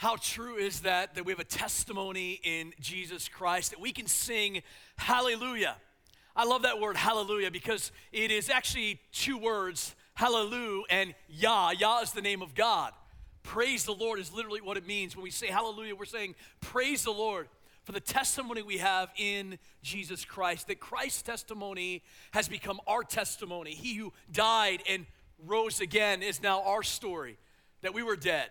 How true is that that we have a testimony in Jesus Christ that we can sing hallelujah. I love that word hallelujah because it is actually two words, hallelujah and Yah. Yah is the name of God. Praise the Lord is literally what it means. When we say hallelujah, we're saying praise the Lord for the testimony we have in Jesus Christ. That Christ's testimony has become our testimony. He who died and rose again is now our story. That we were dead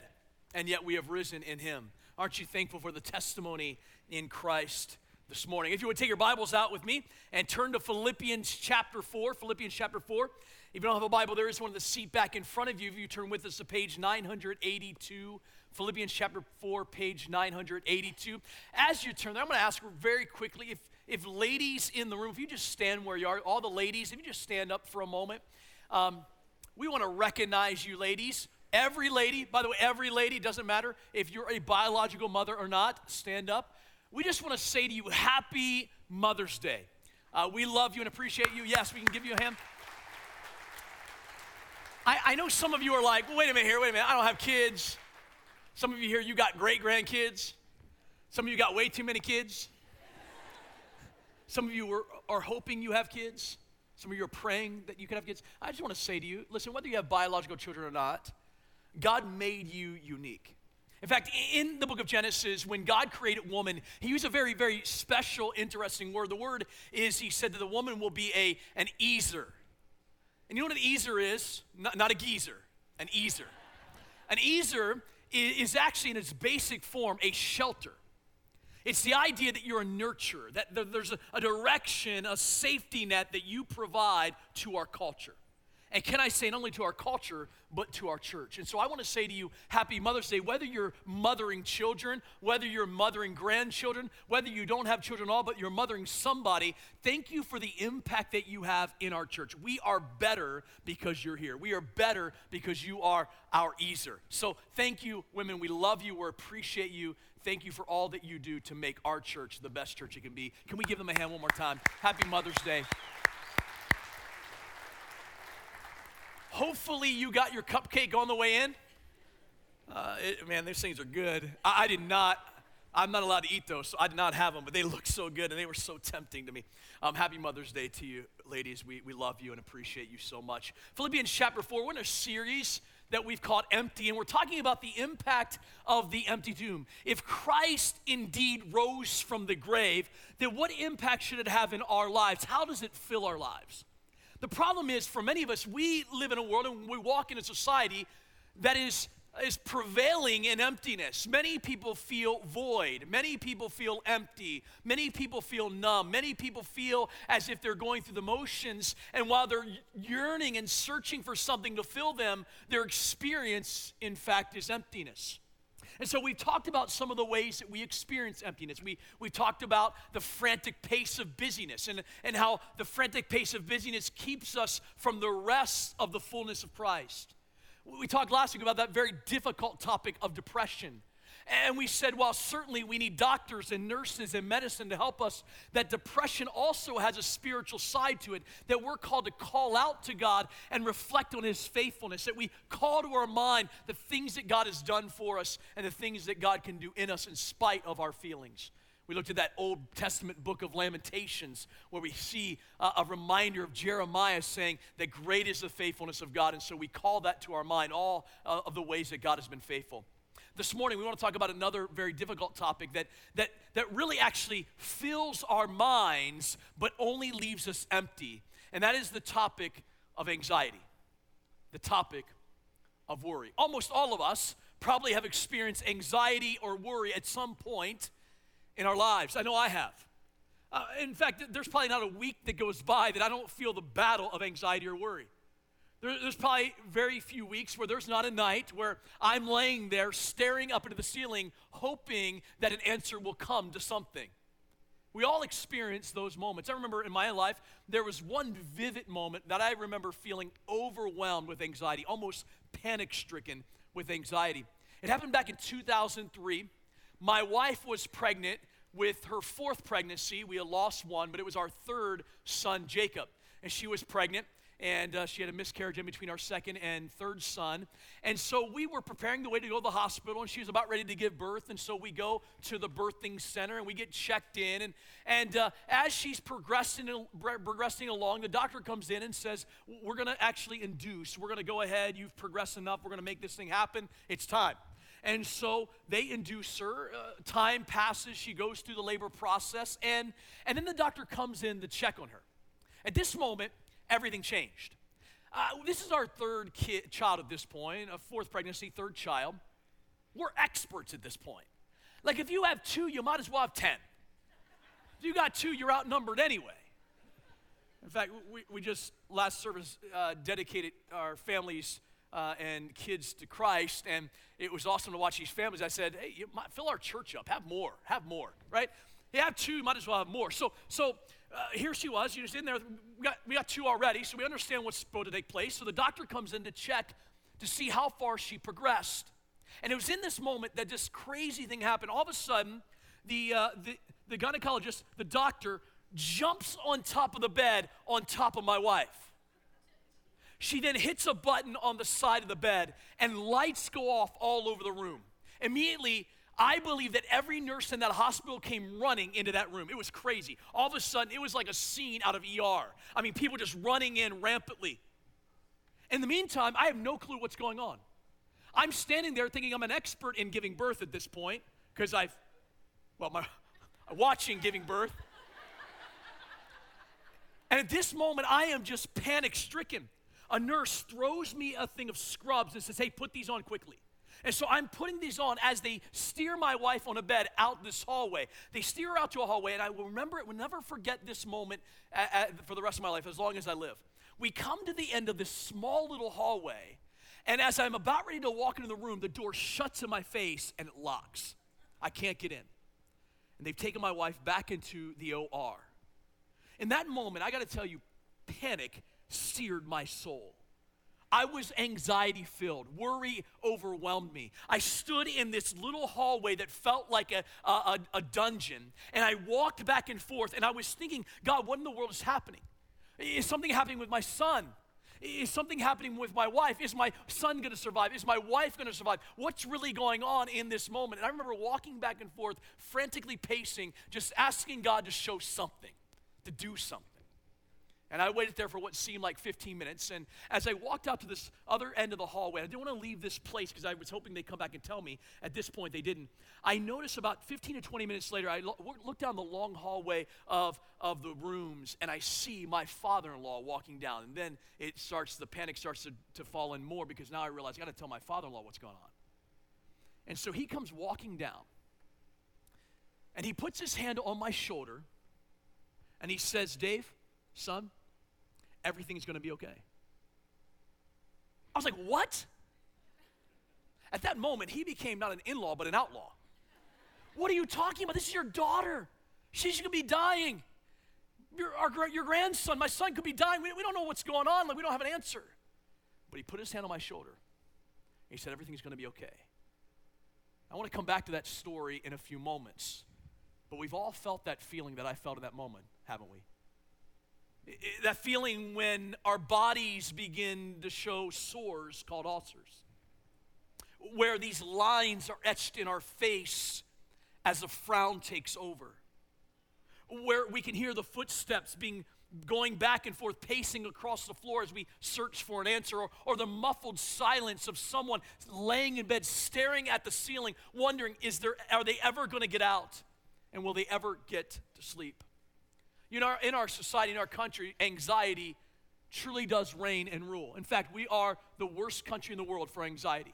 and yet we have risen in him. Aren't you thankful for the testimony in Christ this morning? If you would take your Bibles out with me and turn to Philippians chapter 4, Philippians chapter 4. If you don't have a Bible, there is one in the seat back in front of you. If you turn with us to page 982, Philippians chapter 4, page 982. As you turn there, I'm going to ask very quickly if, if ladies in the room, if you just stand where you are, all the ladies, if you just stand up for a moment, um, we want to recognize you, ladies. Every lady, by the way, every lady, doesn't matter if you're a biological mother or not, stand up. We just want to say to you, Happy Mother's Day. Uh, we love you and appreciate you. Yes, we can give you a hand. I, I know some of you are like, wait a minute here, wait a minute, I don't have kids. Some of you here, you got great grandkids. Some of you got way too many kids. Some of you are, are hoping you have kids. Some of you are praying that you can have kids. I just want to say to you listen, whether you have biological children or not, God made you unique. In fact, in the book of Genesis, when God created woman, he used a very, very special, interesting word. The word is, he said that the woman will be a, an Ezer. And you know what an Ezer is? Not, not a geezer, an Ezer. An Ezer is actually, in its basic form, a shelter. It's the idea that you're a nurturer, that there's a, a direction, a safety net that you provide to our culture. And can I say, not only to our culture, but to our church? And so I want to say to you, Happy Mother's Day. Whether you're mothering children, whether you're mothering grandchildren, whether you don't have children at all, but you're mothering somebody, thank you for the impact that you have in our church. We are better because you're here. We are better because you are our Ezer. So thank you, women. We love you. We appreciate you. Thank you for all that you do to make our church the best church it can be. Can we give them a hand one more time? Happy Mother's Day. Hopefully, you got your cupcake on the way in. Uh, it, man, these things are good. I, I, did not, I'm not allowed to eat those, so I did not have them, but they look so good and they were so tempting to me. Um, happy Mother's Day to you, ladies. We, we love you and appreciate you so much. Philippians chapter 4, we're in a series that we've called Empty, and we're talking about the impact of the empty tomb. If Christ indeed rose from the grave, then what impact should it have in our lives? How does it fill our lives? The problem is, for many of us, we live in a world and we walk in a society that is, is prevailing in emptiness. Many people feel void. Many people feel empty. Many people feel numb. Many people feel as if they're going through the motions. And while they're yearning and searching for something to fill them, their experience, in fact, is emptiness. And so we've talked about some of the ways that we experience emptiness. We, we talked about the frantic pace of busyness and, and how the frantic pace of busyness keeps us from the rest of the fullness of Christ. We talked last week about that very difficult topic of depression and we said, well, certainly we need doctors and nurses and medicine to help us, that depression also has a spiritual side to it, that we're called to call out to God and reflect on His faithfulness, that we call to our mind the things that God has done for us and the things that God can do in us in spite of our feelings. We looked at that Old Testament book of Lamentations where we see a reminder of Jeremiah saying that great is the faithfulness of God. And so we call that to our mind, all uh, of the ways that God has been faithful. This morning, we want to talk about another very difficult topic that, that, that really actually fills our minds but only leaves us empty. And that is the topic of anxiety, the topic of worry. Almost all of us probably have experienced anxiety or worry at some point in our lives. I know I have. Uh, in fact, there's probably not a week that goes by that I don't feel the battle of anxiety or worry. There, there's probably very few weeks where there's not a night where I'm laying there staring up into the ceiling, hoping that an answer will come to something. We all experience those moments. I remember in my life, there was one vivid moment that I remember feeling overwhelmed with anxiety, almost panic stricken with anxiety. It happened back in 2003. My wife was pregnant with her fourth pregnancy. We had lost one, but it was our third son, Jacob. And she was pregnant and uh, she had a miscarriage in between our second and third son. And so we were preparing the way to go to the hospital, and she was about ready to give birth. And so we go to the birthing center and we get checked in. And, and uh, as she's progressing, progressing along, the doctor comes in and says, We're going to actually induce. We're going to go ahead. You've progressed enough. We're going to make this thing happen. It's time. And so they induce her. Uh, time passes. She goes through the labor process. And, and then the doctor comes in to check on her. At this moment, everything changed. Uh, this is our third kid, child at this point, a fourth pregnancy, third child. We're experts at this point. Like if you have two, you might as well have 10. If you got two, you're outnumbered anyway. In fact, we, we just last service uh, dedicated our families uh, and kids to Christ, and it was awesome to watch these families. I said, "Hey, you might fill our church up. Have more. Have more. Right? You have two, you might as well have more." So, so uh, here she was. She was in there. We got, we got two already, so we understand what's supposed to take place. So the doctor comes in to check to see how far she progressed. And it was in this moment that this crazy thing happened. All of a sudden, the, uh, the, the gynecologist, the doctor, jumps on top of the bed on top of my wife. She then hits a button on the side of the bed, and lights go off all over the room. Immediately, I believe that every nurse in that hospital came running into that room. It was crazy. All of a sudden, it was like a scene out of ER. I mean, people just running in rampantly. In the meantime, I have no clue what's going on. I'm standing there thinking I'm an expert in giving birth at this point because I've, well, my, I'm watching giving birth. And at this moment, I am just panic stricken. A nurse throws me a thing of scrubs and says, Hey, put these on quickly. And so I'm putting these on as they steer my wife on a bed out this hallway. They steer her out to a hallway, and I will remember it, will never forget this moment at, at, for the rest of my life, as long as I live. We come to the end of this small little hallway, and as I'm about ready to walk into the room, the door shuts in my face and it locks. I can't get in. And they've taken my wife back into the OR. In that moment, I got to tell you, panic seared my soul. I was anxiety filled. Worry overwhelmed me. I stood in this little hallway that felt like a, a, a, dungeon, and I walked back and forth, and I was thinking, God, what in the world is happening? Is something happening with my son? Is something happening with my wife? Is my son going to survive? Is my wife going to survive? What's really going on in this moment? And I remember walking back and forth, frantically pacing, just asking God to show something, to do something. And I waited there for what seemed like 15 minutes. And as I walked out to this other end of the hallway, I didn't want to leave this place because I was hoping they'd come back and tell me. At this point, they didn't. I noticed about 15 to 20 minutes later, I look down the long hallway of, of the rooms and I see my father in law walking down. And then it starts, the panic starts to, to fall in more because now I realize I got to tell my father in law what's going on. And so he comes walking down and he puts his hand on my shoulder and he says, Dave, son, everything's going to be okay. I was like, what? At that moment, he became not an in law, but an outlaw. What are you talking about? This is your daughter. She's going to be dying. Your, our, your grandson, my son, could be dying. We, we don't know what's going on. Like, we don't have an answer. But he put his hand on my shoulder. He said, Everything's going to be okay. I want to come back to that story in a few moments. But we've all felt that feeling that I felt in that moment, haven't we? That feeling when our bodies begin to show sores called ulcers, where these lines are etched in our face as a frown takes over, where we can hear the footsteps being going back and forth, pacing across the floor as we search for an answer, or, or the muffled silence of someone laying in bed, staring at the ceiling, wondering, is there, are they ever going to get out? And will they ever get to sleep? You know, in our society, in our country, anxiety truly does reign and rule. In fact, we are the worst country in the world for anxiety.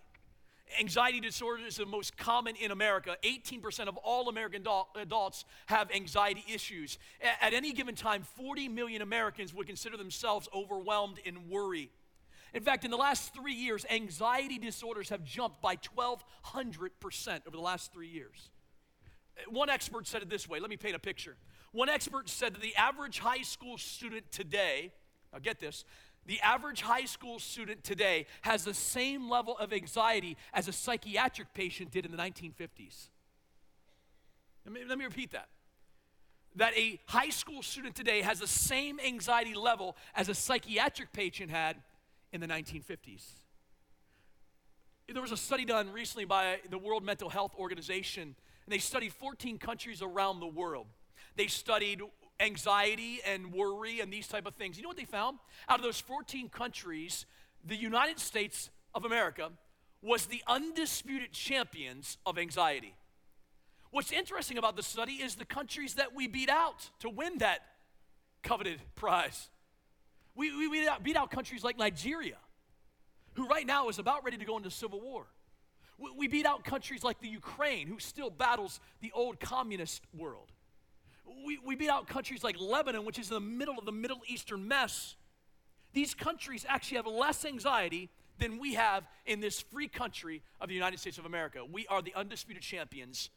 Anxiety disorder is the most common in America. 18% of all American adults have anxiety issues. At any given time, 40 million Americans would consider themselves overwhelmed in worry. In fact, in the last three years, anxiety disorders have jumped by 1,200% over the last three years. One expert said it this way let me paint a picture. One expert said that the average high school student today, now get this, the average high school student today has the same level of anxiety as a psychiatric patient did in the 1950s. Let me, let me repeat that. that a high school student today has the same anxiety level as a psychiatric patient had in the 1950s. There was a study done recently by the World Mental Health Organization, and they studied 14 countries around the world. They studied anxiety and worry and these type of things. You know what they found? Out of those 14 countries, the United States of America was the undisputed champions of anxiety. What's interesting about the study is the countries that we beat out to win that coveted prize. We, we beat, out, beat out countries like Nigeria, who right now is about ready to go into civil war. We, beat out countries like the Ukraine, who still battles the old communist world. We, we beat out countries like Lebanon, which is in the middle of the Middle Eastern mess. These countries actually have less anxiety than we have in this free country of the United States of America. We are the undisputed champions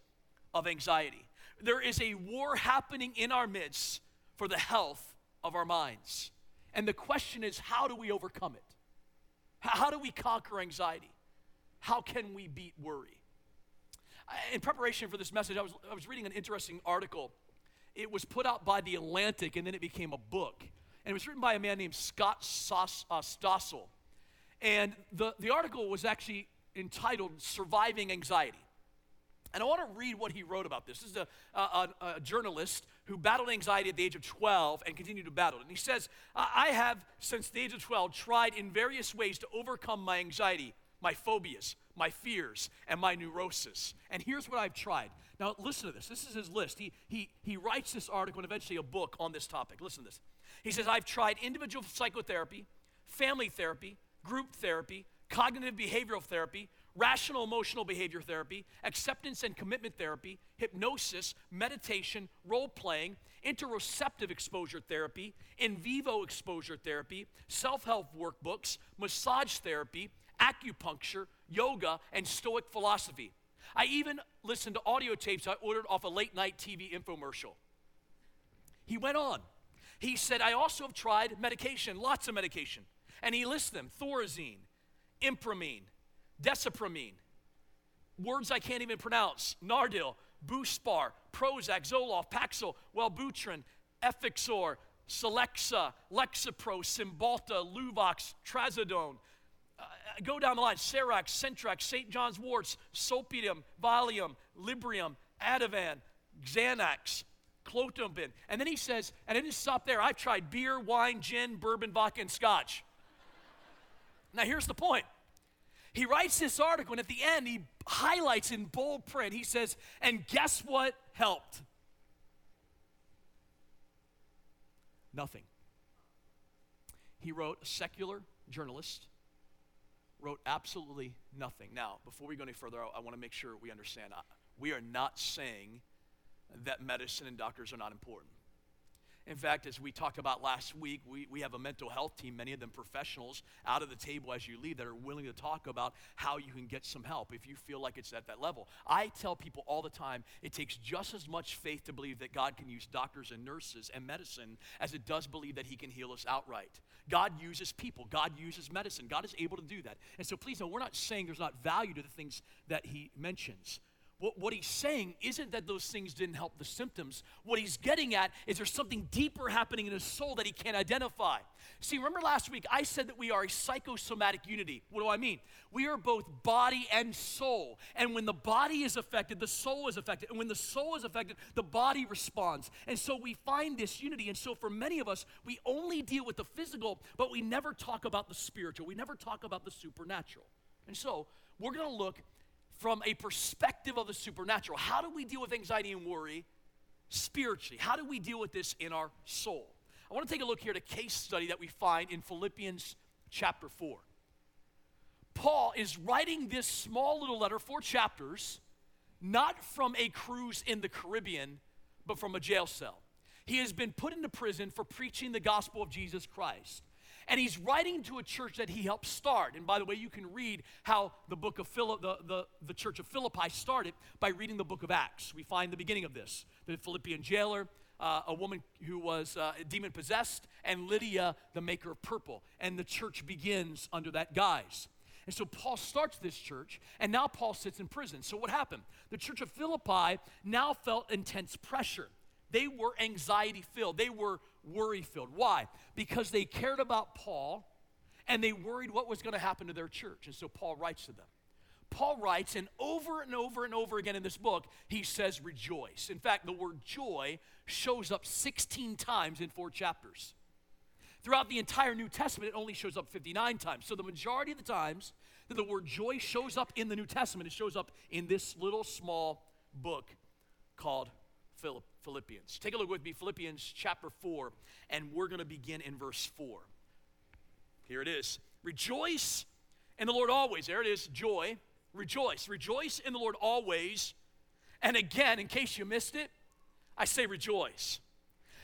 of anxiety. There is a war happening in our midst for the health of our minds. And the question is how do we overcome it? How do we conquer anxiety? How can we beat worry? In preparation for this message, I was, I was reading an interesting article. It was put out by The Atlantic and then it became a book. And it was written by a man named Scott uh, Stossel. And the, the article was actually entitled Surviving Anxiety. And I want to read what he wrote about this. This is a, a, a, journalist who battled anxiety at the age of 12 and continued to battle. And he says, I have, since the age of 12, tried in various ways to overcome my anxiety, my phobias, my fears, and my neurosis. And here's what I've tried. Now, listen to this. This is his list. He, he, he writes this article and eventually a book on this topic. Listen to this. He says, I've tried individual psychotherapy, family therapy, group therapy, cognitive behavioral therapy, rational emotional behavior therapy, acceptance and commitment therapy, hypnosis, meditation, role playing, interoceptive exposure therapy, in vivo exposure therapy, self help workbooks, massage therapy, acupuncture, yoga, and Stoic philosophy. I even listened to audio tapes I ordered off a late night TV infomercial. He went on. He said, I also have tried medication, lots of medication. And he lists them Thorazine, Imipramine, Desipramine, words I can't even pronounce, Nardil, Buspar, Prozac, Zoloft, Paxil, Wellbutrin, Effexor, Celexa, Lexapro, Cymbalta, Luvox, Trazodone. Uh, go down the line, Serax, Centrax, St. John's Warts, Sopium, Valium, Librium, Ativan, Xanax, Klonopin. And then he says, and it didn't stop there. I've tried beer, wine, gin, bourbon, vodka, and scotch. now here's the point. He writes this article, and at the end, he highlights in bold print, he says, and guess what helped? Nothing. He wrote, a secular journalist, wrote absolutely nothing. Now, before we go any further, I, I want to make sure we understand. Uh, we are not saying that medicine and doctors are not important. In fact, as we talked about last week, we, we have a mental health team, many of them professionals, out of the table as you leave that are willing to talk about how you can get some help if you feel like it's at that level. I tell people all the time it takes just as much faith to believe that God can use doctors and nurses and medicine as it does believe that He can heal us outright. God uses people, God uses medicine. God is able to do that. And so please know, we're not saying there's not value to the things that He mentions. What, what he's saying isn't that those things didn't help the symptoms. What he's getting at is there's something deeper happening in his soul that he can't identify. See, remember last week I said that we are a psychosomatic unity. What do I mean? We are both body and soul. And when the body is affected, the soul is affected. And when the soul is affected, the body responds. And so we find this unity. And so for many of us, we only deal with the physical, but we never talk about the spiritual. We never talk about the supernatural. And so we're going to look from a perspective of the supernatural. How do we deal with anxiety and worry spiritually? How do we deal with this in our soul? I want to take a look here at a case study that we find in Philippians chapter 4. Paul is writing this small little letter, four chapters, not from a cruise in the Caribbean, but from a jail cell. He has been put into prison for preaching the gospel of Jesus Christ. And he's writing to a church that he helped start. And by the way, you can read how the book of Philip, the, the, the church of Philippi started by reading the book of Acts. We find the beginning of this. The Philippian jailer, uh, a woman who was uh, demon possessed, and Lydia, the maker of purple. And the church begins under that guise. And so Paul starts this church, and now Paul sits in prison. So what happened? The church of Philippi now felt intense pressure They were anxiety filled, they were worry filled. Why? Because they cared about Paul and they worried what was going to happen to their church. And so Paul writes to them. Paul writes, and over and over and over again in this book, he says, rejoice. In fact, the word joy shows up 16 times in four chapters. Throughout the entire New Testament, it only shows up 59 times. So the majority of the times that the word joy shows up in the New Testament, it shows up in this little small book called Philippians. Take a look with me, Philippians chapter 4, and we're going to begin in verse 4. Here it is Rejoice in the Lord always. There it is, joy. Rejoice. Rejoice in the Lord always. And again, in case you missed it, I say rejoice.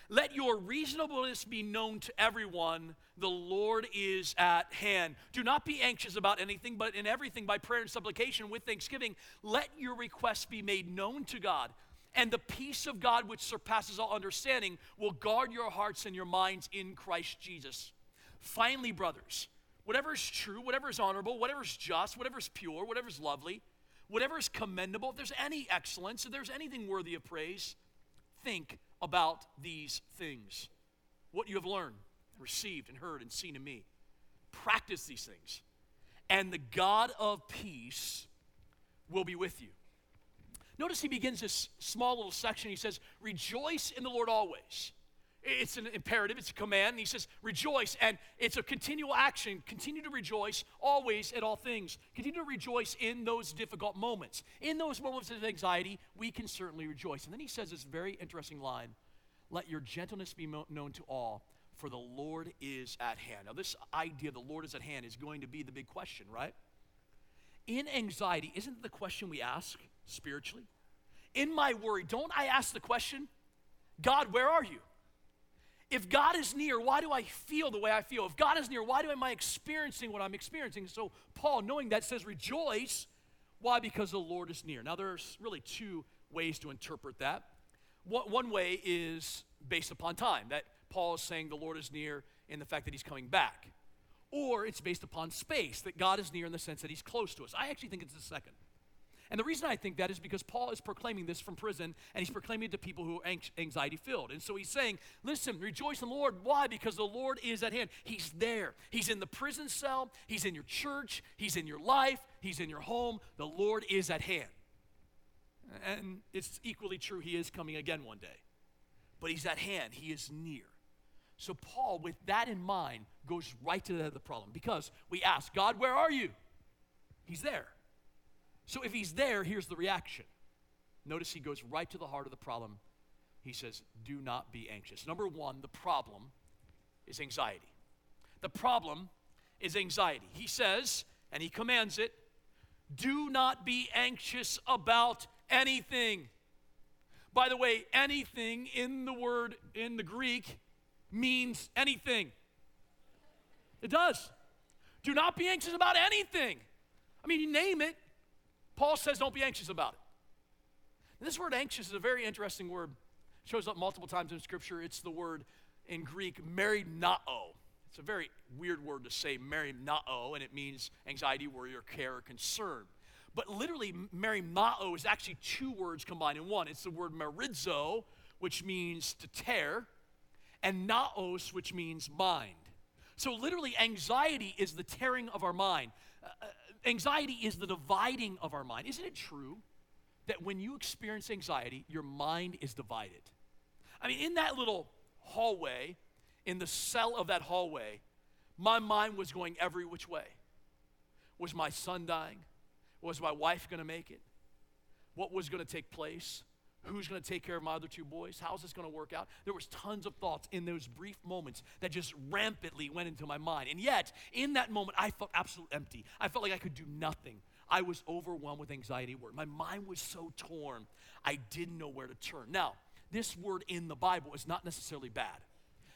Let your reasonableness be known to everyone. The Lord is at hand. Do not be anxious about anything, but in everything, by prayer and supplication with thanksgiving, let your requests be made known to God. And the peace of God, which surpasses all understanding, will guard your hearts and your minds in Christ Jesus. Finally, brothers, whatever is true, whatever is honorable, whatever is just, whatever is pure, whatever is lovely, whatever is commendable, if there's any excellence, if there's anything worthy of praise, think about these things. What you have learned, received, and heard, and seen in me. Practice these things, and the God of peace will be with you. Notice he begins this small little section. He says, Rejoice in the Lord always. It's an imperative, it's a command. And he says, rejoice. And it's a continual action. Continue to rejoice always at all things. Continue to rejoice in those difficult moments. In those moments of anxiety, we can certainly rejoice. And then he says this very interesting line Let your gentleness be known to all, for the Lord is at hand. Now, this idea, the Lord is at hand, is going to be the big question, right? In anxiety, isn't the question we ask spiritually? In my worry, don't I ask the question, God, where are you? If God is near, why do I feel the way I feel? If God is near, why do am I experiencing what I'm experiencing? So Paul, knowing that, says, rejoice. Why? Because the Lord is near. Now, there's really two ways to interpret that. One way is based upon time, that Paul is saying the Lord is near in the fact that he's coming back. Or it's based upon space, that God is near in the sense that he's close to us. I actually think it's the second. And the reason I think that is because Paul is proclaiming this from prison and he's proclaiming it to people who are anxiety filled. And so he's saying, Listen, rejoice in the Lord. Why? Because the Lord is at hand. He's there. He's in the prison cell, He's in your church, He's in your life, He's in your home. The Lord is at hand. And it's equally true, He is coming again one day. But He's at hand, He is near. So Paul, with that in mind, goes right to the problem because we ask, God, where are you? He's there. So if he's there, here's the reaction. Notice he goes right to the heart of the problem. He says, Do not be anxious. Number one, the problem is anxiety. The problem is anxiety. He says, and he commands it, do not be anxious about anything. By the way, anything in the word in the Greek means anything. It does. Do not be anxious about anything. I mean, you name it, Paul says, don't be anxious about it. This word anxious is a very interesting word. It shows up multiple times in Scripture. It's the word in Greek, merimnao. It's a very weird word to say, merimnao, and it means anxiety, worry, or care, or concern. But literally, merimnao is actually two words combined in one. It's the word merizo, which means to tear, and naos, which means mind. So literally, anxiety is the tearing of our mind. Uh, uh Anxiety is the dividing of our mind. Isn't it true that when you experience anxiety, your mind is divided? I mean, in that little hallway, in the cell of that hallway, my mind was going every which way. Was my son dying? Was my wife going to make it? What was going to take place? Who's going to take care of my other two boys? How's this going to work out? There was tons of thoughts in those brief moments that just rampantly went into my mind. And yet, in that moment, I felt absolutely empty. I felt like I could do nothing. I was overwhelmed with anxiety word. My mind was so torn, I didn't know where to turn. Now, this word in the Bible is not necessarily bad.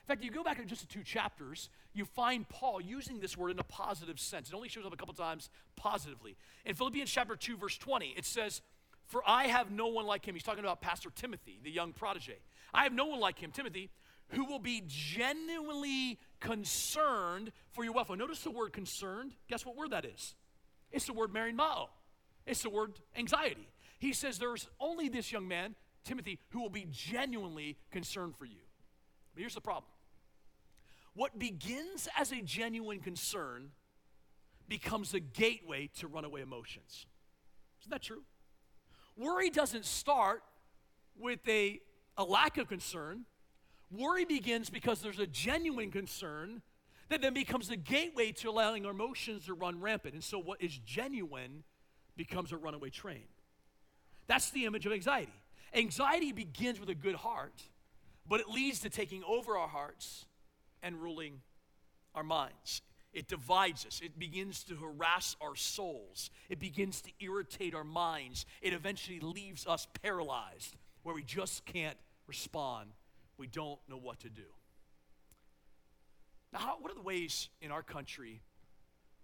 In fact, if you go back to just the two chapters, you find Paul using this word in a positive sense. It only shows up a couple times positively. In Philippians chapter 2, verse 20, it says, for I have no one like him. He's talking about Pastor Timothy, the young protege. I have no one like him, Timothy, who will be genuinely concerned for your welfare. Notice the word concerned. Guess what word that is? It's the word merimnao. It's the word anxiety. He says there's only this young man, Timothy, who will be genuinely concerned for you. But here's the problem what begins as a genuine concern becomes a gateway to runaway emotions. Isn't that true? Worry doesn't start with a, a lack of concern. Worry begins because there's a genuine concern that then becomes the gateway to allowing our emotions to run rampant. And so, what is genuine becomes a runaway train. That's the image of anxiety. Anxiety begins with a good heart, but it leads to taking over our hearts and ruling our minds. It divides us. It begins to harass our souls. It begins to irritate our minds. It eventually leaves us paralyzed where we just can't respond. We don't know what to do. Now, how, what are the ways in our country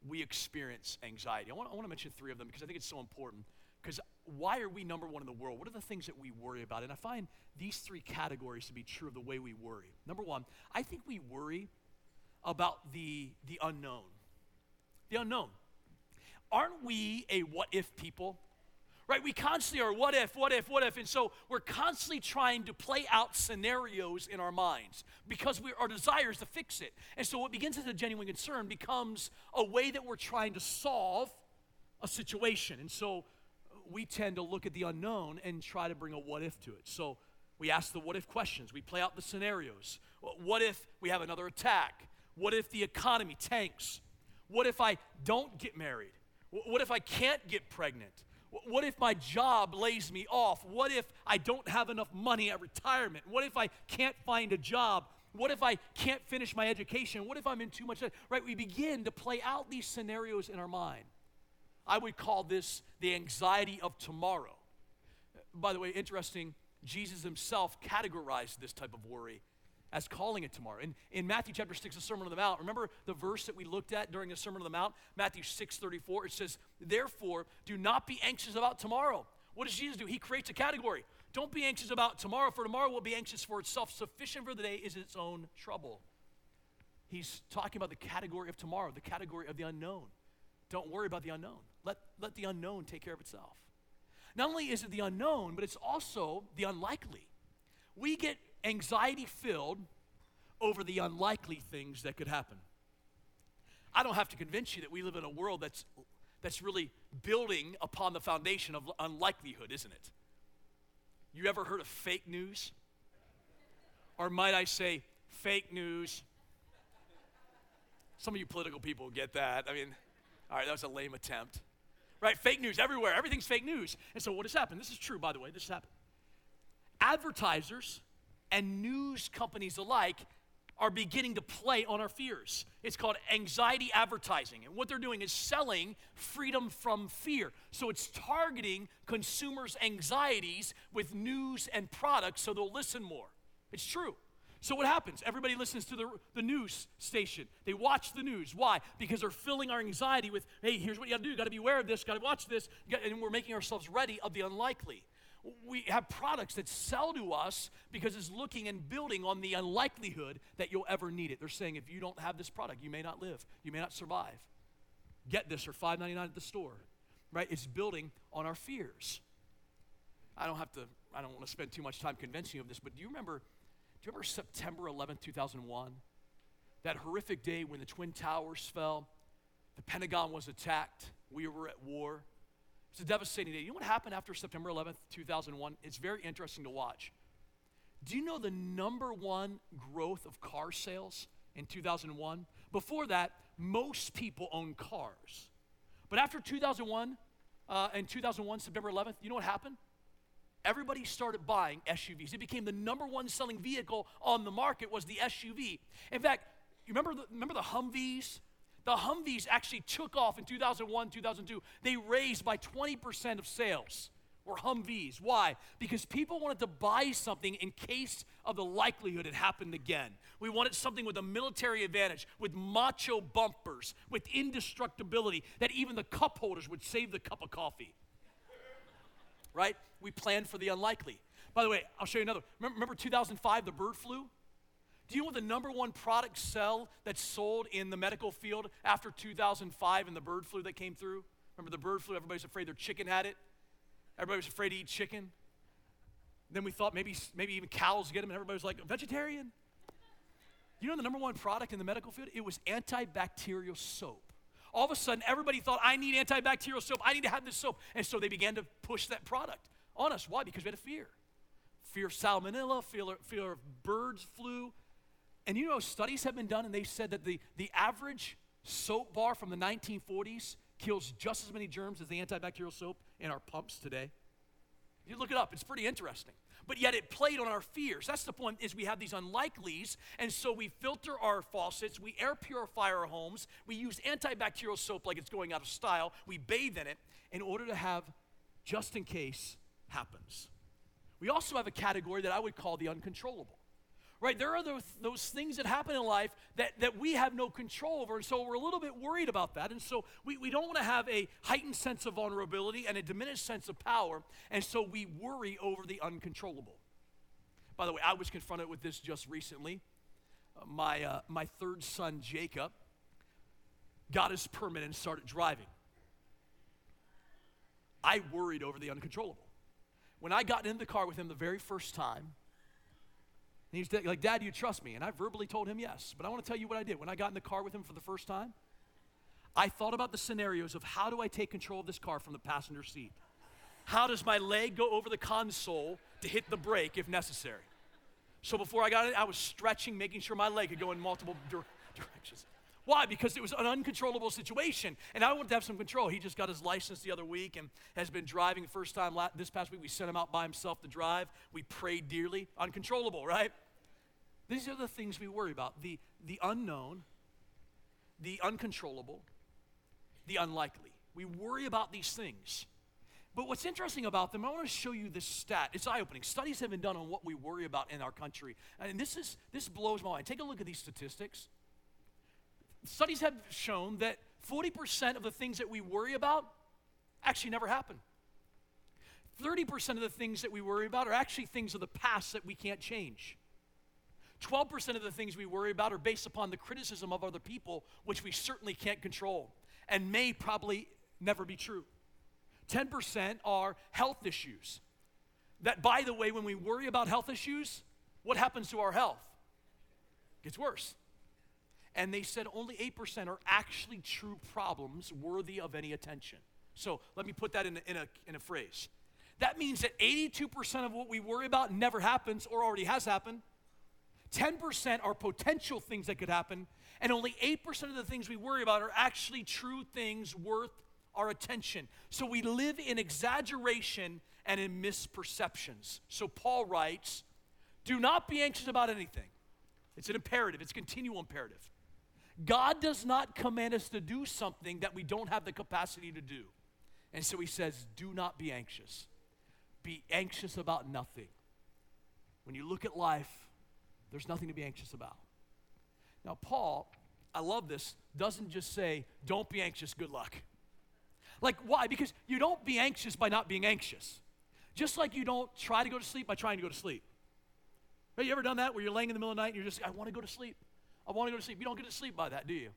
we experience anxiety? I want, I want to mention three of them because I think it's so important. Because why are we number one in the world? What are the things that we worry about? And I find these three categories to be true of the way we worry. Number one, I think we worry about the, the unknown. The unknown. Aren't we a what if people? Right? We constantly are what if, what if, what if. And so we're constantly trying to play out scenarios in our minds because we, our desire is to fix it. And so what begins as a genuine concern becomes a way that we're trying to solve a situation. And so uh, we tend to look at the unknown and try to bring a what if to it. So we ask the what if questions, we play out the scenarios. What if we have another attack? What if the economy tanks? What if I don't get married? What if I can't get pregnant? What if my job lays me off? What if I don't have enough money at retirement? What if I can't find a job? What if I can't finish my education? What if I'm in too much? Debt? Right? We begin to play out these scenarios in our mind. I would call this the anxiety of tomorrow. By the way, interesting, Jesus himself categorized this type of worry as calling it tomorrow. In, in Matthew chapter 6, the Sermon on the Mount, remember the verse that we looked at during the Sermon on the Mount? Matthew 6 34, it says, Therefore, do not be anxious about tomorrow. What does Jesus do? He creates a category. Don't be anxious about tomorrow, for tomorrow will be anxious for itself. Sufficient for the day is its own trouble. He's talking about the category of tomorrow, the category of the unknown. Don't worry about the unknown. Let, let the unknown take care of itself. Not only is it the unknown, but it's also the unlikely. We get anxiety filled over the unlikely things that could happen. I don't have to convince you that we live in a world that's, that's really building upon the foundation of unlikelihood, isn't it? You ever heard of fake news? Or might I say, fake news? Some of you political people get that. I mean, all right, that was a lame attempt. Right? Fake news everywhere. Everything's fake news. And so what has happened? This is true, by the way. This has happened. Advertisers and news companies alike are beginning to play on our fears. It's called anxiety advertising. And what they're doing is selling freedom from fear. So it's targeting consumers' anxieties with news and products so they'll listen more. It's true. So what happens? Everybody listens to the, the news station. They watch the news. Why? Because they're filling our anxiety with, hey, here's what you gotta do. You gotta be aware of this, gotta watch this. And we're making ourselves ready of the unlikely. We have products that sell to us because it's looking and building on the unlikelihood that you'll ever need it. They're saying if you don't have this product, you may not live, you may not survive. Get this for $5.99 at the store. Right? It's building on our fears. I don't have to, I don't want to spend too much time convincing you of this, but do you remember do you remember September 11th, 2001? That horrific day when the Twin Towers fell, the Pentagon was attacked, we were at war. It's a devastating day. You know what happened after September 11th, 2001? It's very interesting to watch. Do you know the number one growth of car sales in 2001? Before that, most people owned cars. But after 2001, uh, in 2001, September 11th, you know what happened? everybody started buying SUVs. It became the number one selling vehicle on the market was the SUV. In fact, you remember the, remember the Humvees? The Humvees actually took off in 2001, 2002. They raised by 20% of sales were Humvees. Why? Because people wanted to buy something in case of the likelihood it happened again. We wanted something with a military advantage, with macho bumpers, with indestructibility, that even the cup holders would save the cup of coffee right? We planned for the unlikely. By the way, I'll show you another. Remember, remember 2005, the bird flu? Do you know what the number one product sell that's sold in the medical field after 2005 and the bird flu that came through? Remember the bird flu? Everybody's afraid their chicken had it. Everybody was afraid to eat chicken. Then we thought maybe, maybe even cows get them, and everybody was like, vegetarian? You know the number one product in the medical field? It was antibacterial soap. All of a sudden, everybody thought, I need antibacterial soap. I need to have this soap. And so they began to push that product on us. Why? Because we had a fear fear of salmonella, fear, fear of birds flu. And you know, studies have been done, and they said that the, the average soap bar from the 1940s kills just as many germs as the antibacterial soap in our pumps today. You look it up, it's pretty interesting. But yet it played on our fears. That's the point is we have these unlikelies, and so we filter our faucets, we air purify our homes, we use antibacterial soap like it's going out of style, we bathe in it in order to have just in case happens. We also have a category that I would call the uncontrollable right? There are those, those things that happen in life that, that we have no control over. And so we're a little bit worried about that. And so we, we don't want to have a heightened sense of vulnerability and a diminished sense of power. And so we worry over the uncontrollable. By the way, I was confronted with this just recently. Uh, my, uh, my third son, Jacob, got his permit and started driving. I worried over the uncontrollable. When I got in the car with him the very first time, and he's like, Dad, do you trust me? And I verbally told him yes. But I want to tell you what I did. When I got in the car with him for the first time, I thought about the scenarios of how do I take control of this car from the passenger seat? How does my leg go over the console to hit the brake if necessary? So before I got it, I was stretching, making sure my leg could go in multiple directions. Why? Because it was an uncontrollable situation, and I wanted to have some control. He just got his license the other week and has been driving the first time this past week. We sent him out by himself to drive. We prayed dearly. Uncontrollable, right? These are the things we worry about the, the unknown, the uncontrollable, the unlikely. We worry about these things. But what's interesting about them, I want to show you this stat. It's eye opening. Studies have been done on what we worry about in our country. And this, is, this blows my mind. Take a look at these statistics. Studies have shown that 40% of the things that we worry about actually never happen. 30% of the things that we worry about are actually things of the past that we can't change. 12% of the things we worry about are based upon the criticism of other people, which we certainly can't control and may probably never be true. 10% are health issues. That, by the way, when we worry about health issues, what happens to our health? Gets worse. And they said only 8% are actually true problems worthy of any attention. So let me put that in a, in a, in a phrase. That means that 82% of what we worry about never happens or already has happened. 10% are potential things that could happen, and only 8% of the things we worry about are actually true things worth our attention. So we live in exaggeration and in misperceptions. So Paul writes, Do not be anxious about anything. It's an imperative, it's continual imperative. God does not command us to do something that we don't have the capacity to do. And so he says, Do not be anxious. Be anxious about nothing. When you look at life, there's nothing to be anxious about. Now, Paul, I love this, doesn't just say, don't be anxious, good luck. Like, why? Because you don't be anxious by not being anxious. Just like you don't try to go to sleep by trying to go to sleep. Have you ever done that where you're laying in the middle of the night and you're just, I want to go to sleep. I want to go to sleep. You don't get to sleep by that, do you?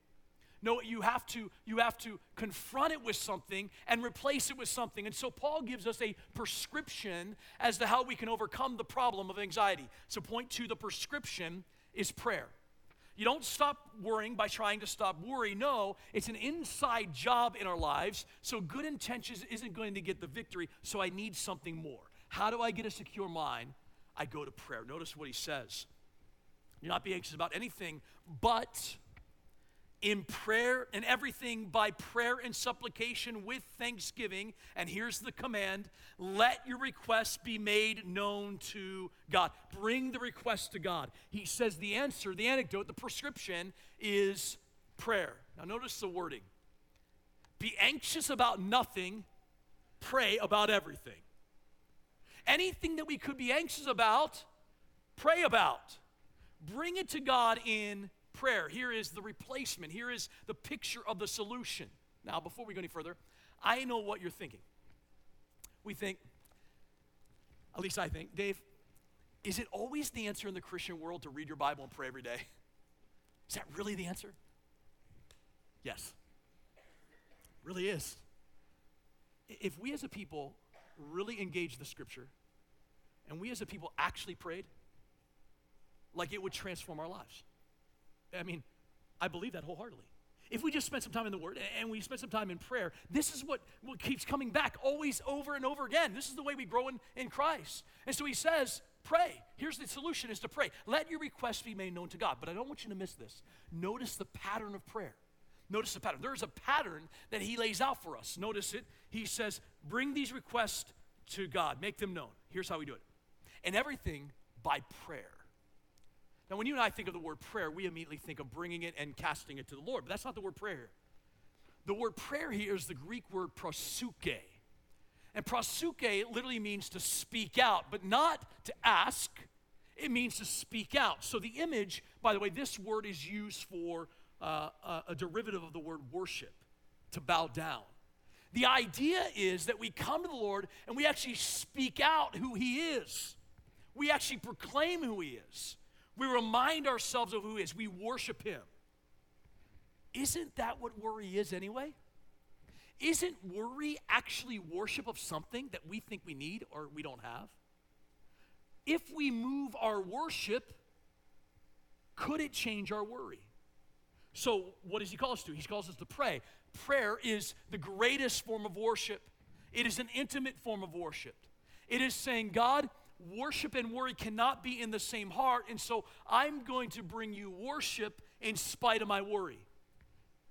No, you have to you have to confront it with something and replace it with something. And so Paul gives us a prescription as to how we can overcome the problem of anxiety. So point 2 the prescription is prayer. You don't stop worrying by trying to stop worry. No, it's an inside job in our lives. So good intentions isn't going to get the victory. So I need something more. How do I get a secure mind? I go to prayer. Notice what he says. You're not be anxious about anything, but in prayer and everything by prayer and supplication with thanksgiving. And here's the command let your requests be made known to God. Bring the request to God. He says the answer, the anecdote, the prescription is prayer. Now, notice the wording be anxious about nothing, pray about everything. Anything that we could be anxious about, pray about. Bring it to God in prayer. Here is the replacement. Here is the picture of the solution. Now, before we go any further, I know what you're thinking. We think, at least I think, Dave, is it always the answer in the Christian world to read your Bible and pray every day? Is that really the answer? Yes. Really is. If we as a people really engage the scripture and we as a people actually prayed, like it would transform our lives. I mean, I believe that wholeheartedly. If we just spend some time in the Word and we spend some time in prayer, this is what, what keeps coming back always over and over again. This is the way we grow in, in Christ. And so he says, pray. Here's the solution is to pray. Let your requests be made known to God. But I don't want you to miss this. Notice the pattern of prayer. Notice the pattern. There's a pattern that he lays out for us. Notice it. He says, bring these requests to God, make them known. Here's how we do it. And everything by prayer. Now, when you and I think of the word prayer, we immediately think of bringing it and casting it to the Lord, but that's not the word prayer. The word prayer here is the Greek word proseuche. And proseuche literally means to speak out, but not to ask. It means to speak out. So the image, by the way, this word is used for uh, a, a derivative of the word worship, to bow down. The idea is that we come to the Lord and we actually speak out who He is. We actually proclaim who He is. We remind ourselves of who He is. We worship Him. Isn't that what worry is anyway? Isn't worry actually worship of something that we think we need or we don't have? If we move our worship, could it change our worry? So, what does he call us to? He calls us to pray. Prayer is the greatest form of worship, it is an intimate form of worship. It is saying, God, worship and worry cannot be in the same heart, and so I'm going to bring you worship in spite of my worry.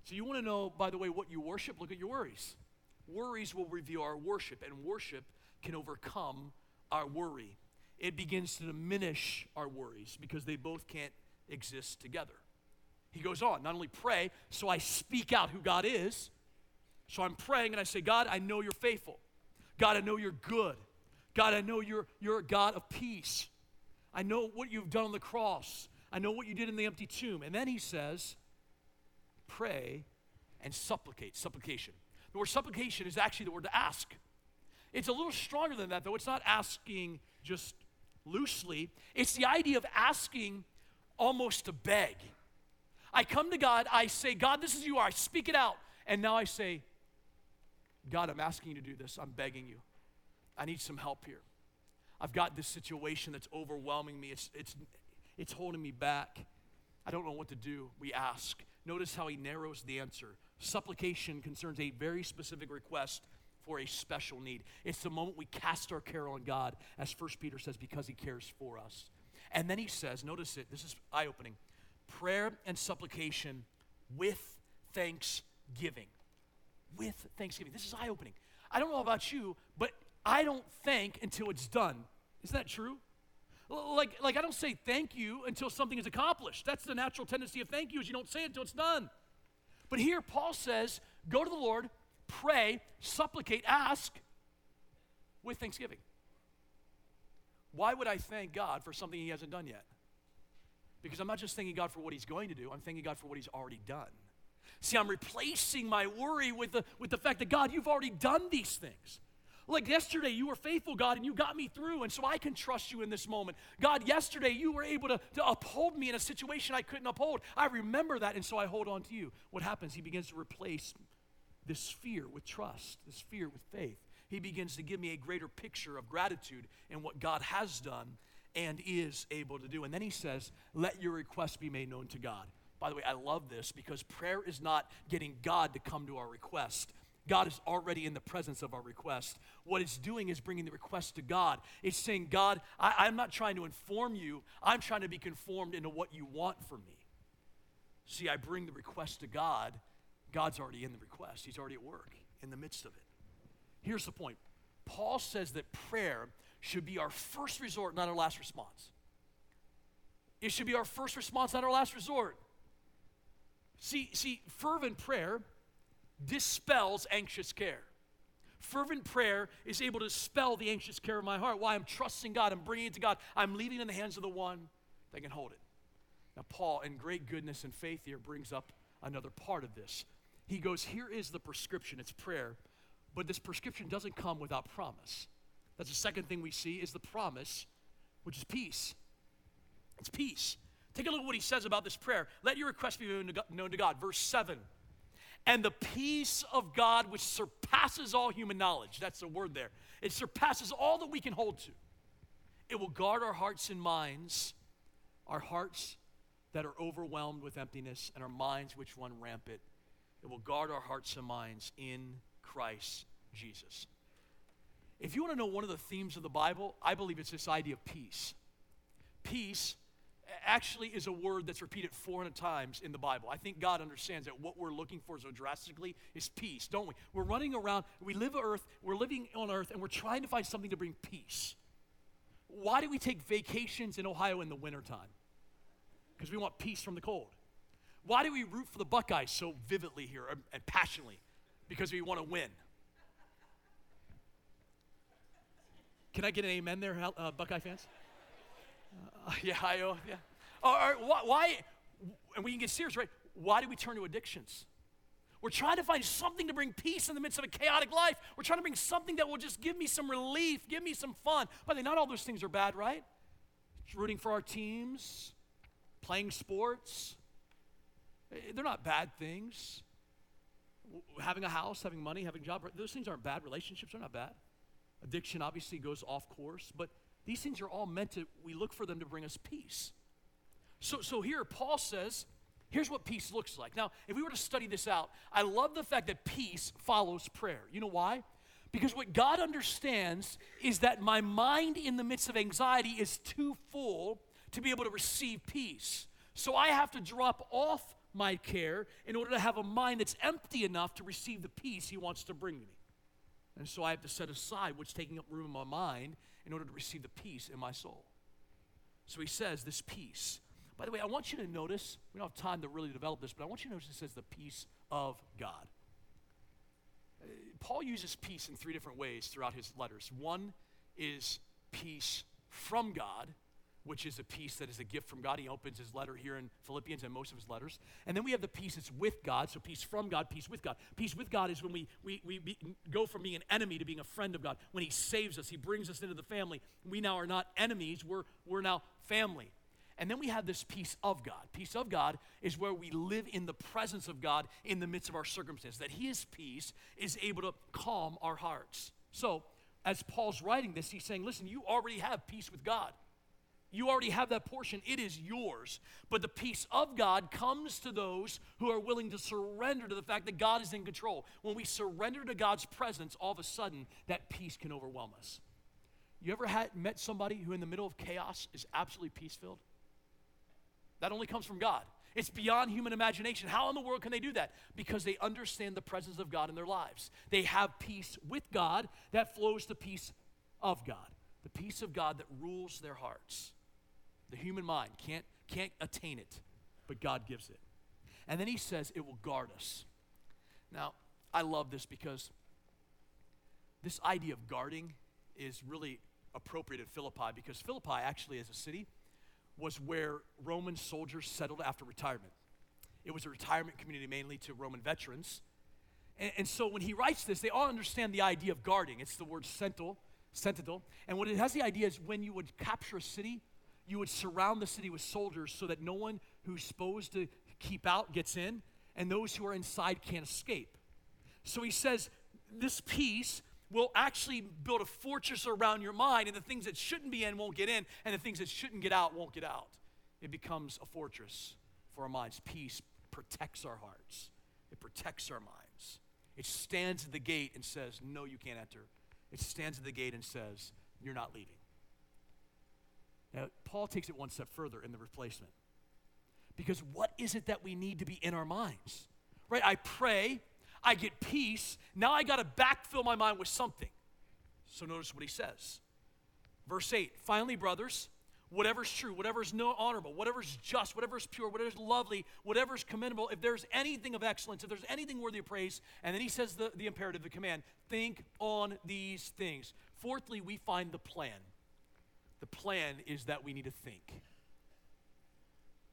So, you want to know, by the way, what you worship? Look at your worries. Worries will reveal our worship, and worship can overcome our worry. It begins to diminish our worries because they both can't exist together. He goes on, not only pray, so I speak out who God is. So I'm praying and I say, God, I know you're faithful. God, I know you're good. God, I know you're, you're a God of peace. I know what you've done on the cross. I know what you did in the empty tomb. And then he says, pray and supplicate. Supplication. The word supplication is actually the word to ask. It's a little stronger than that, though. It's not asking just loosely, it's the idea of asking almost to beg. I come to God, I say, God, this is you are. I speak it out. And now I say, God, I'm asking you to do this. I'm begging you. I need some help here. I've got this situation that's overwhelming me. It's, it's, it's holding me back. I don't know what to do. We ask. Notice how he narrows the answer. Supplication concerns a very specific request for a special need. It's the moment we cast our care on God, as First Peter says, because he cares for us. And then he says, notice it, this is eye opening prayer and supplication with thanksgiving. With thanksgiving. This is eye opening. I don't know about you, but I don't thank until it's done. Isn't that true? Like, like I don't say thank you until something is accomplished. That's the natural tendency of thank you is you don't say it until it's done. But here Paul says, go to the Lord, pray, supplicate, ask with thanksgiving. Why would I thank God for something he hasn't done yet? Because I'm not just thanking God for what he's going to do, I'm thanking God for what he's already done. See, I'm replacing my worry with the, with the fact that, God, you've already done these things. Like yesterday, you were faithful, God, and you got me through, and so I can trust you in this moment. God, yesterday, you were able to, to uphold me in a situation I couldn't uphold. I remember that, and so I hold on to you. What happens? He begins to replace this fear with trust, this fear with faith. He begins to give me a greater picture of gratitude in what God has done and is able to do. And then he says, Let your request be made known to God. By the way, I love this because prayer is not getting God to come to our request. God is already in the presence of our request. What it's doing is bringing the request to God. It's saying, God, I, am not trying to inform you, I'm trying to be conformed into what you want from me. See, I bring the request to God. God's already in the request, He's already at work in the midst of it. Here's the point Paul says that prayer should be our first resort, not our last response. It should be our first response, not our last resort. See, see, fervent prayer dispels anxious care. Fervent prayer is able to dispel the anxious care of my heart. Why I'm trusting God, I'm bringing it to God, I'm leaving it in the hands of the one that can hold it. Now, Paul, in great goodness and faith here, brings up another part of this. He goes, Here is the prescription, it's prayer, but this prescription doesn't come without promise. That's the second thing we see is the promise, which is peace. It's peace. Take a look at what he says about this prayer. Let your request be known to God. Verse 7 and the peace of God, which surpasses all human knowledge. That's the word there. It surpasses all that we can hold to. It will guard our hearts and minds, our hearts that are overwhelmed with emptiness, and our minds which run rampant. It will guard our hearts and minds in Christ Jesus. If you want to know one of the themes of the Bible, I believe it's this idea of peace. Peace actually is a word that's repeated 400 times in the Bible. I think God understands that what we're looking for so drastically is peace, don't we? We're running around, we live on earth, we're living on earth, and we're trying to find something to bring peace. Why do we take vacations in Ohio in the wintertime? Because we want peace from the cold. Why do we root for the Buckeyes so vividly here and passionately? Because we want to win. Can I get an amen there, uh, Buckeye fans? Uh, yeah, I, oh, yeah. Or, why, why, and we can get serious, right? Why do we turn to addictions? We're trying to find something to bring peace in the midst of a chaotic life. We're trying to bring something that will just give me some relief, give me some fun. By the way, not all those things are bad, right? Rooting for our teams, playing sports, eh, they're not bad things. Having a house, having money, having a job, those things aren't bad. Relationships are not bad. Addiction obviously goes off course, but these things are all meant to, we look for them to bring us peace. So, so here, Paul says, here's what peace looks like. Now, if we were to study this out, I love the fact that peace follows prayer. You know why? Because what God understands is that my mind in the midst of anxiety is too full to be able to receive peace. So I have to drop off my care in order to have a mind that's empty enough to receive the peace He wants to bring me. And so I have to set aside what's taking up room in my mind in order to receive the peace in my soul. So he says, This peace. By the way, I want you to notice, we don't have time to really develop this, but I want you to notice it says the peace of God. Uh, Paul uses peace in three different ways throughout his letters. One is peace from God, which is a peace that is a gift from God. He opens his letter here in Philippians and most of his letters. And then we have the peace that's with God. So peace from God, peace with God. Peace with God is when we, we, we be, go from being an enemy to being a friend of God. When he saves us, he brings us into the family. We now are not enemies, we're, we're now family. And then we have this peace of God. Peace of God is where we live in the presence of God in the midst of our circumstance, that His peace is able to calm our hearts. So, as Paul's writing this, he's saying, listen, you already have peace with God. You already have that portion, it is yours. But the peace of God comes to those who are willing to surrender to the fact that God is in control. When we surrender to God's presence, all of a sudden that peace can overwhelm us. You ever had met somebody who in the middle of chaos is absolutely peace filled? That only comes from God. It's beyond human imagination. How in the world can they do that? Because they understand the presence of God in their lives. They have peace with God that flows to peace of God, the peace of God that rules their hearts. The human mind can't, can't attain it, but God gives it. And then he says it will guard us. Now, I love this because this idea of guarding is really appropriate at Philippi because Philippi, actually, as a city, was where Roman soldiers settled after retirement. It was a retirement community mainly to Roman veterans. And, and, so when he writes this, they all understand the idea of guarding. It's the word sentinel. And what it has the idea is when you would capture a city, you would surround the city with soldiers so that no one who's supposed to keep out gets in, and those who are inside can't escape. So he says, This peace will actually build a fortress around your mind, and the things that shouldn't be in won't get in, and the things that shouldn't get out won't get out. It becomes a fortress for our minds. Peace protects our hearts, it protects our minds. It stands at the gate and says, No, you can't enter. It stands at the gate and says, You're not leaving. Now, Paul takes it one step further in the replacement. Because what is it that we need to be in our minds? Right? I pray, I get peace, now I got to backfill my mind with something. So notice what he says. Verse 8 Finally, brothers, whatever's true, whatever's no honorable, whatever's just, whatever's pure, whatever's lovely, whatever's commendable, if there's anything of excellence, if there's anything worthy of praise, and then he says the, the imperative, the command, think on these things. Fourthly, we find the plan. The plan is that we need to think.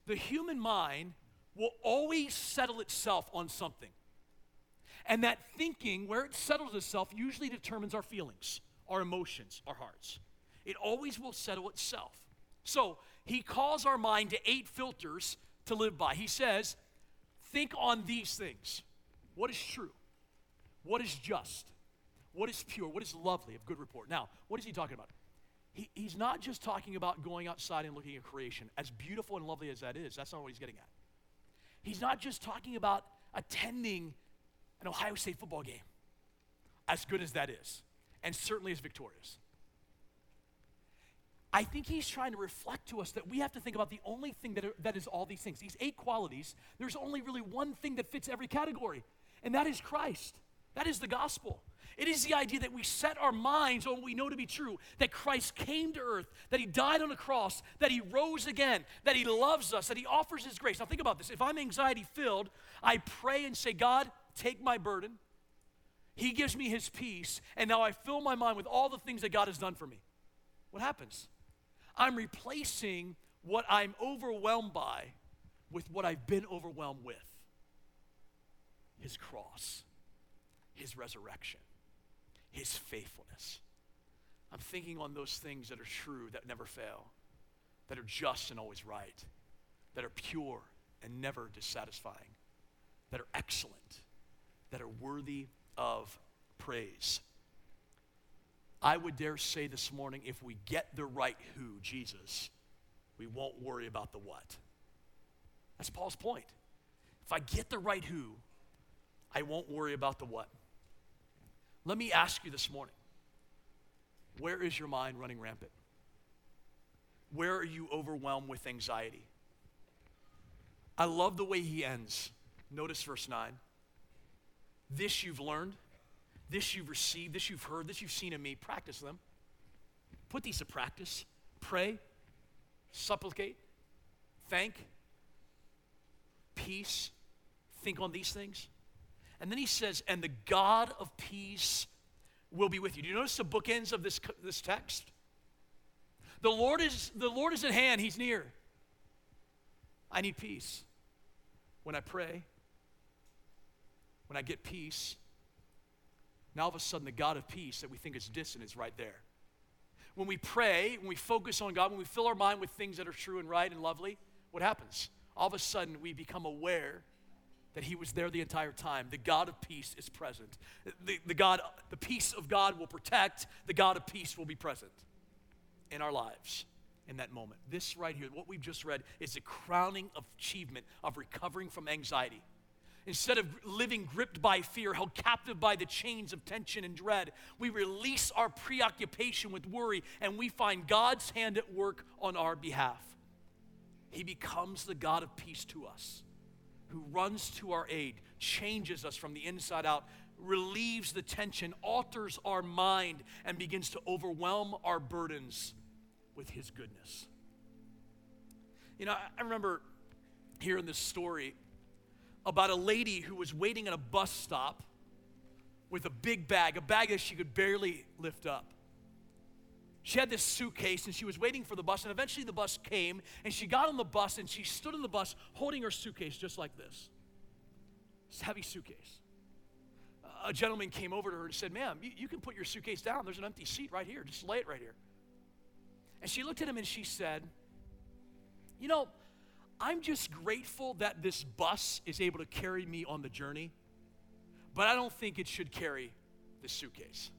The human mind will always settle itself on something. And that thinking, where it settles itself, usually determines our feelings, our emotions, our hearts. It always will settle itself. So he calls our mind to eight filters to live by. He says, think on these things. What is true? What is just? What is pure? What is lovely, of good report? Now, what is he talking about? He, he's not just talking about going outside and looking at creation, as beautiful and lovely as that is. That's not what he's getting at. He's not just talking about attending an Ohio State football game, as good as that is, and certainly as victorious. I think he's trying to reflect to us that we have to think about the only thing that, are, that is all these things. These eight qualities, there's only really one thing that fits every category, and that is Christ. That is the gospel. It is the idea that we set our minds on what we know to be true that Christ came to earth, that he died on a cross, that he rose again, that he loves us, that he offers his grace. Now, think about this. If I'm anxiety filled, I pray and say, God, take my burden. He gives me his peace, and now I fill my mind with all the things that God has done for me. What happens? I'm replacing what I'm overwhelmed by with what I've been overwhelmed with his cross, his resurrection his faithfulness. I'm thinking on those things that are true, that never fail, that are just and always right, that are pure and never dissatisfying, that are excellent, that are worthy of praise. I would dare say this morning if we get the right who, Jesus, we won't worry about the what. That's Paul's point. If I get the right who, I won't worry about the what. Let me ask you this morning where is your mind running rampant? Where are you overwhelmed with anxiety? I love the way he ends. Notice verse 9. This you've learned, this you've received, this you've heard, this you've seen in me. Practice them. Put these to practice. Pray, supplicate, thank, peace. Think on these things. And then he says, and the God of peace will be with you. Do you notice the bookends of this, this text? The Lord, is, the Lord is at hand, He's near. I need peace. When I pray, when I get peace, now all of a sudden the God of peace that we think is distant is right there. When we pray, when we focus on God, when we fill our mind with things that are true and right and lovely, what happens? All of a sudden we become aware that he was there the entire time. The God of peace is present. The, the, God, the peace of God will protect, the God of peace will be present in our lives in that moment. This right here, what we've just read, is the crowning achievement of recovering from anxiety. Instead of living gripped by fear, held captive by the chains of tension and dread, we release our preoccupation with worry and we find God's hand at work on our behalf. He becomes the God of peace to us who runs to our aid, changes us from the inside out, relieves the tension, alters our mind, and begins to overwhelm our burdens with his goodness. You know, I remember hearing this story about a lady who was waiting at a bus stop with a big bag, a bag that she could barely lift up. She had this suitcase and she was waiting for the bus, and eventually the bus came, and she got on the bus and she stood on the bus holding her suitcase just like this. This heavy suitcase. A gentleman came over to her and said, Ma'am, you, you can put your suitcase down. There's an empty seat right here. Just lay it right here. And she looked at him and she said, You know, I'm just grateful that this bus is able to carry me on the journey, but I don't think it should carry the suitcase.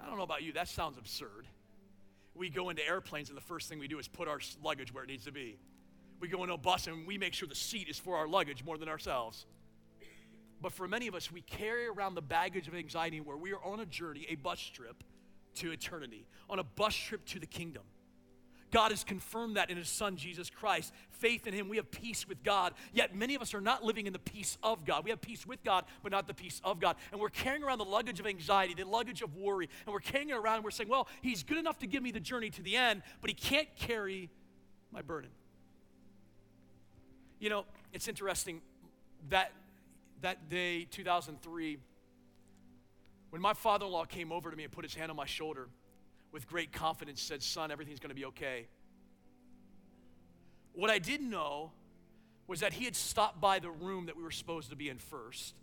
I don't know about you, that sounds absurd. We go into airplanes, and the first thing we do is put our luggage where it needs to be. We go into a bus, and we make sure the seat is for our luggage more than ourselves. But for many of us, we carry around the baggage of anxiety where we are on a journey, a bus trip to eternity, on a bus trip to the kingdom. God has confirmed that in His Son, Jesus Christ. Faith in Him, we have peace with God. Yet many of us are not living in the peace of God. We have peace with God, but not the peace of God. And we're carrying around the luggage of anxiety, the luggage of worry, and we're carrying it around and we're saying, well, He's good enough to give me the journey to the end, but He can't carry my burden. You know, it's interesting that that day, 2003, when my father in law came over to me and put his hand on my shoulder, with great confidence said, Son, everything's going to be okay. What I didn't know was that he had stopped by the room that we were supposed to be in first.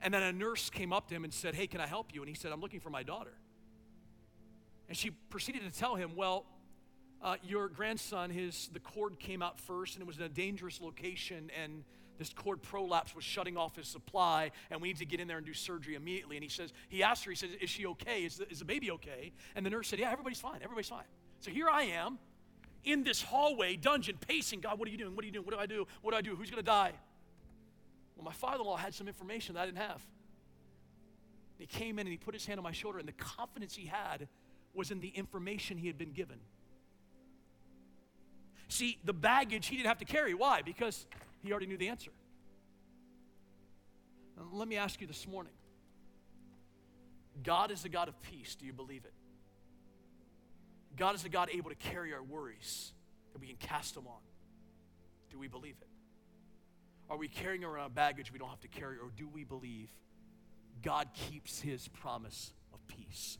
And then a nurse came up to him and said, Hey, can I help you? And he said, I'm looking for my daughter. And she proceeded to tell him, Well, uh, your grandson, his the cord came out first, and it was in a dangerous location, and this cord prolapse was shutting off his supply, and we need to get in there and do surgery immediately. And he says, he asked her, he says, Is she okay? Is the, is the baby okay? And the nurse said, Yeah, everybody's fine. Everybody's fine. So here I am in this hallway, dungeon, pacing. God, what are you doing? What are you doing? What do I do? What do I do? Who's going to die? Well, my father in law had some information that I didn't have. He came in and he put his hand on my shoulder, and the confidence he had was in the information he had been given. See, the baggage he didn't have to carry. Why? Because he already knew the answer. Let me ask you this morning God is the God of peace. Do you believe it? God is the God able to carry our worries, that we can cast them on. Do we believe it? Are we carrying around baggage we don't have to carry, or do we believe God keeps his promise of peace?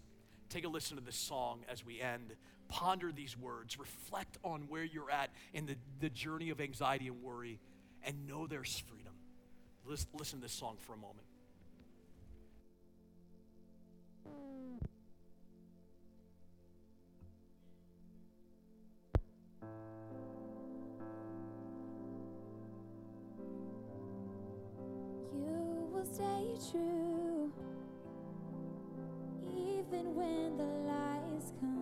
Take a listen to this song as we end. Ponder these words. Reflect on where you're at in the, the journey of anxiety and worry, and know there's freedom. Listen, to this song for a moment. You will stay true even when the lies come.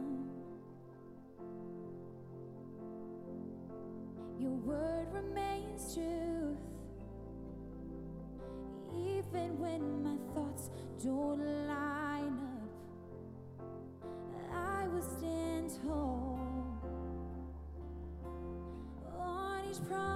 When my thoughts don't line up. I will stand tall on each promise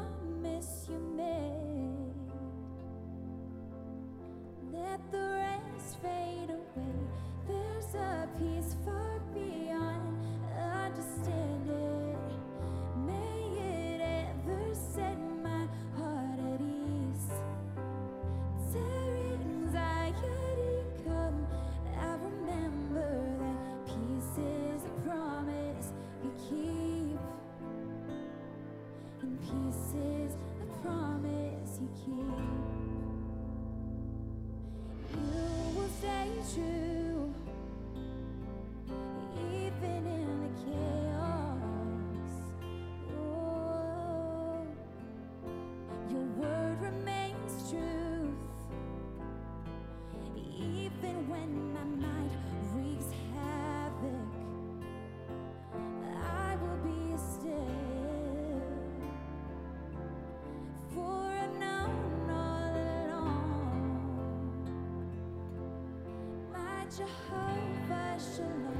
Jehovah Shalom,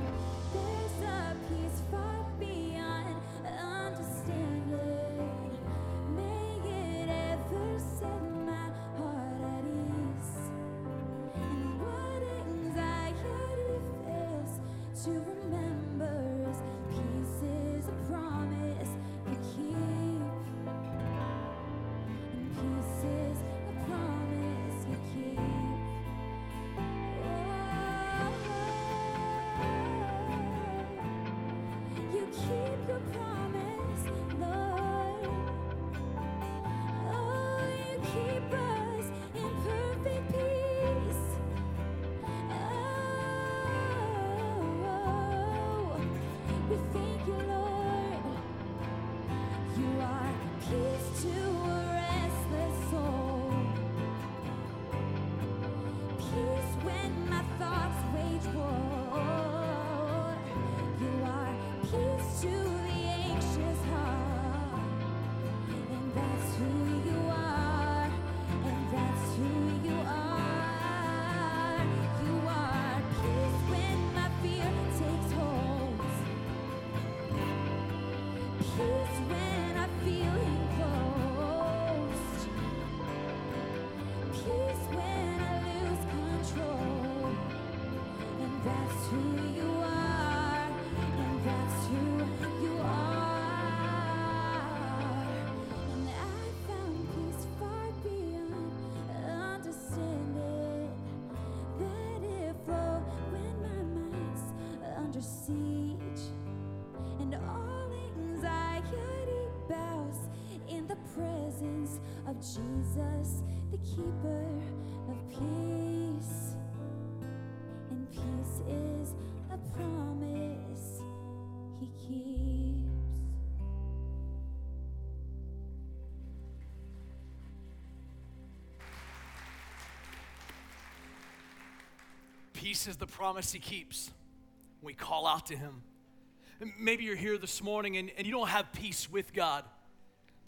there's a peace far beyond understanding. under siege, and all anxiety bows in the presence of Jesus, the keeper of peace. And peace is a promise he keeps. Peace is the promise he keeps we call out to him. And Maybe you're here this morning and, and you don't have peace with God.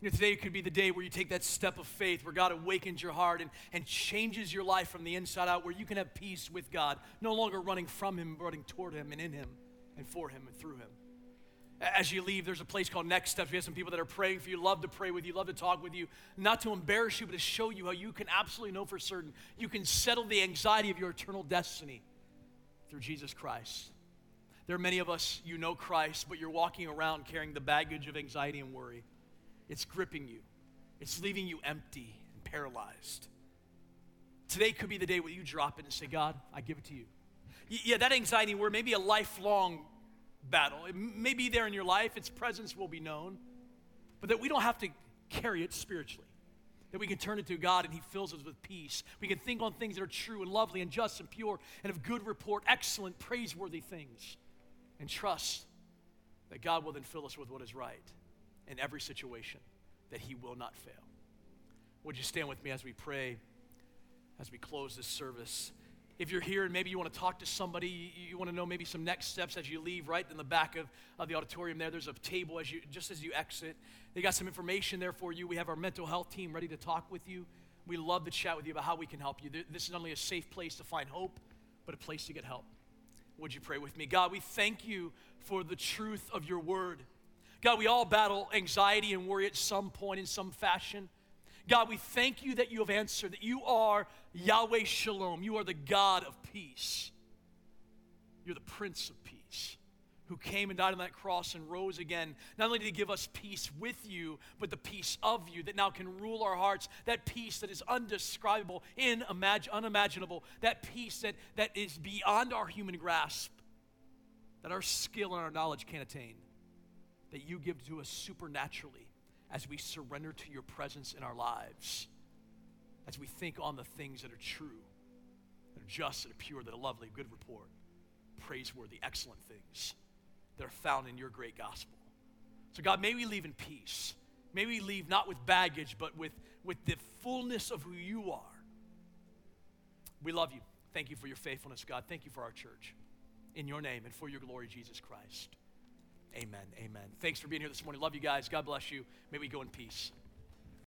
You know, today could be the day where you take that step of faith, where God awakens your heart and, and changes your life from the inside out, where you can have peace with God, no longer running from Him, running toward Him and in Him and for Him and through Him. As you leave, there's a place called Next Steps. We have some people that are praying for you, love to pray with you, love to talk with you, not to embarrass you, but to show you how you can absolutely know for certain you can settle the anxiety of your eternal destiny through Jesus Christ. There are many of us, you know Christ, but you're walking around carrying the baggage of anxiety and worry. It's gripping you, it's leaving you empty and paralyzed. Today could be the day where you drop it and say, God, I give it to you. Yeah, that anxiety word may be a lifelong battle. It may be there in your life, its presence will be known, but that we don't have to carry it spiritually. That we can turn it to God and He fills us with peace. We can think on things that are true and lovely and just and pure and of good report, excellent, praiseworthy things, and trust that God will then fill us with what is right in every situation, that He will not fail. Would you stand with me as we pray, as we close this service? If you're here and maybe you want to talk to somebody, you, you want to know maybe some next steps as you leave, right in the back of, of the auditorium there, there's a table as you just as you exit. They got some information there for you. We have our mental health team ready to talk with you. We love to chat with you about how we can help you. This is not only a safe place to find hope, but a place to get help. Would you pray with me? God, we thank you for the truth of your word. God, we all battle anxiety and worry at some point in some fashion. God, we thank you that you have answered, that you are Yahweh Shalom. You are the God of peace. You're the Prince of Peace who came and died on that cross and rose again, not only to give us peace with you, but the peace of you that now can rule our hearts, that peace that is undescribable, inimag- unimaginable, that peace that, that is beyond our human grasp, that our skill and our knowledge can't attain, that you give to us supernaturally as we surrender to your presence in our lives, as we think on the things that are true, that are just, that are pure, that are lovely, good report, praiseworthy, excellent things that are found in your great gospel. So, God, may we leave in peace. May we leave not with baggage, but with, with the fullness of who you are. We love you. Thank you for your faithfulness, God. Thank you for our church. In your name and for your glory, Jesus Christ. Amen. Amen. Thanks for being here this morning. Love you guys. God bless you. May we go in peace.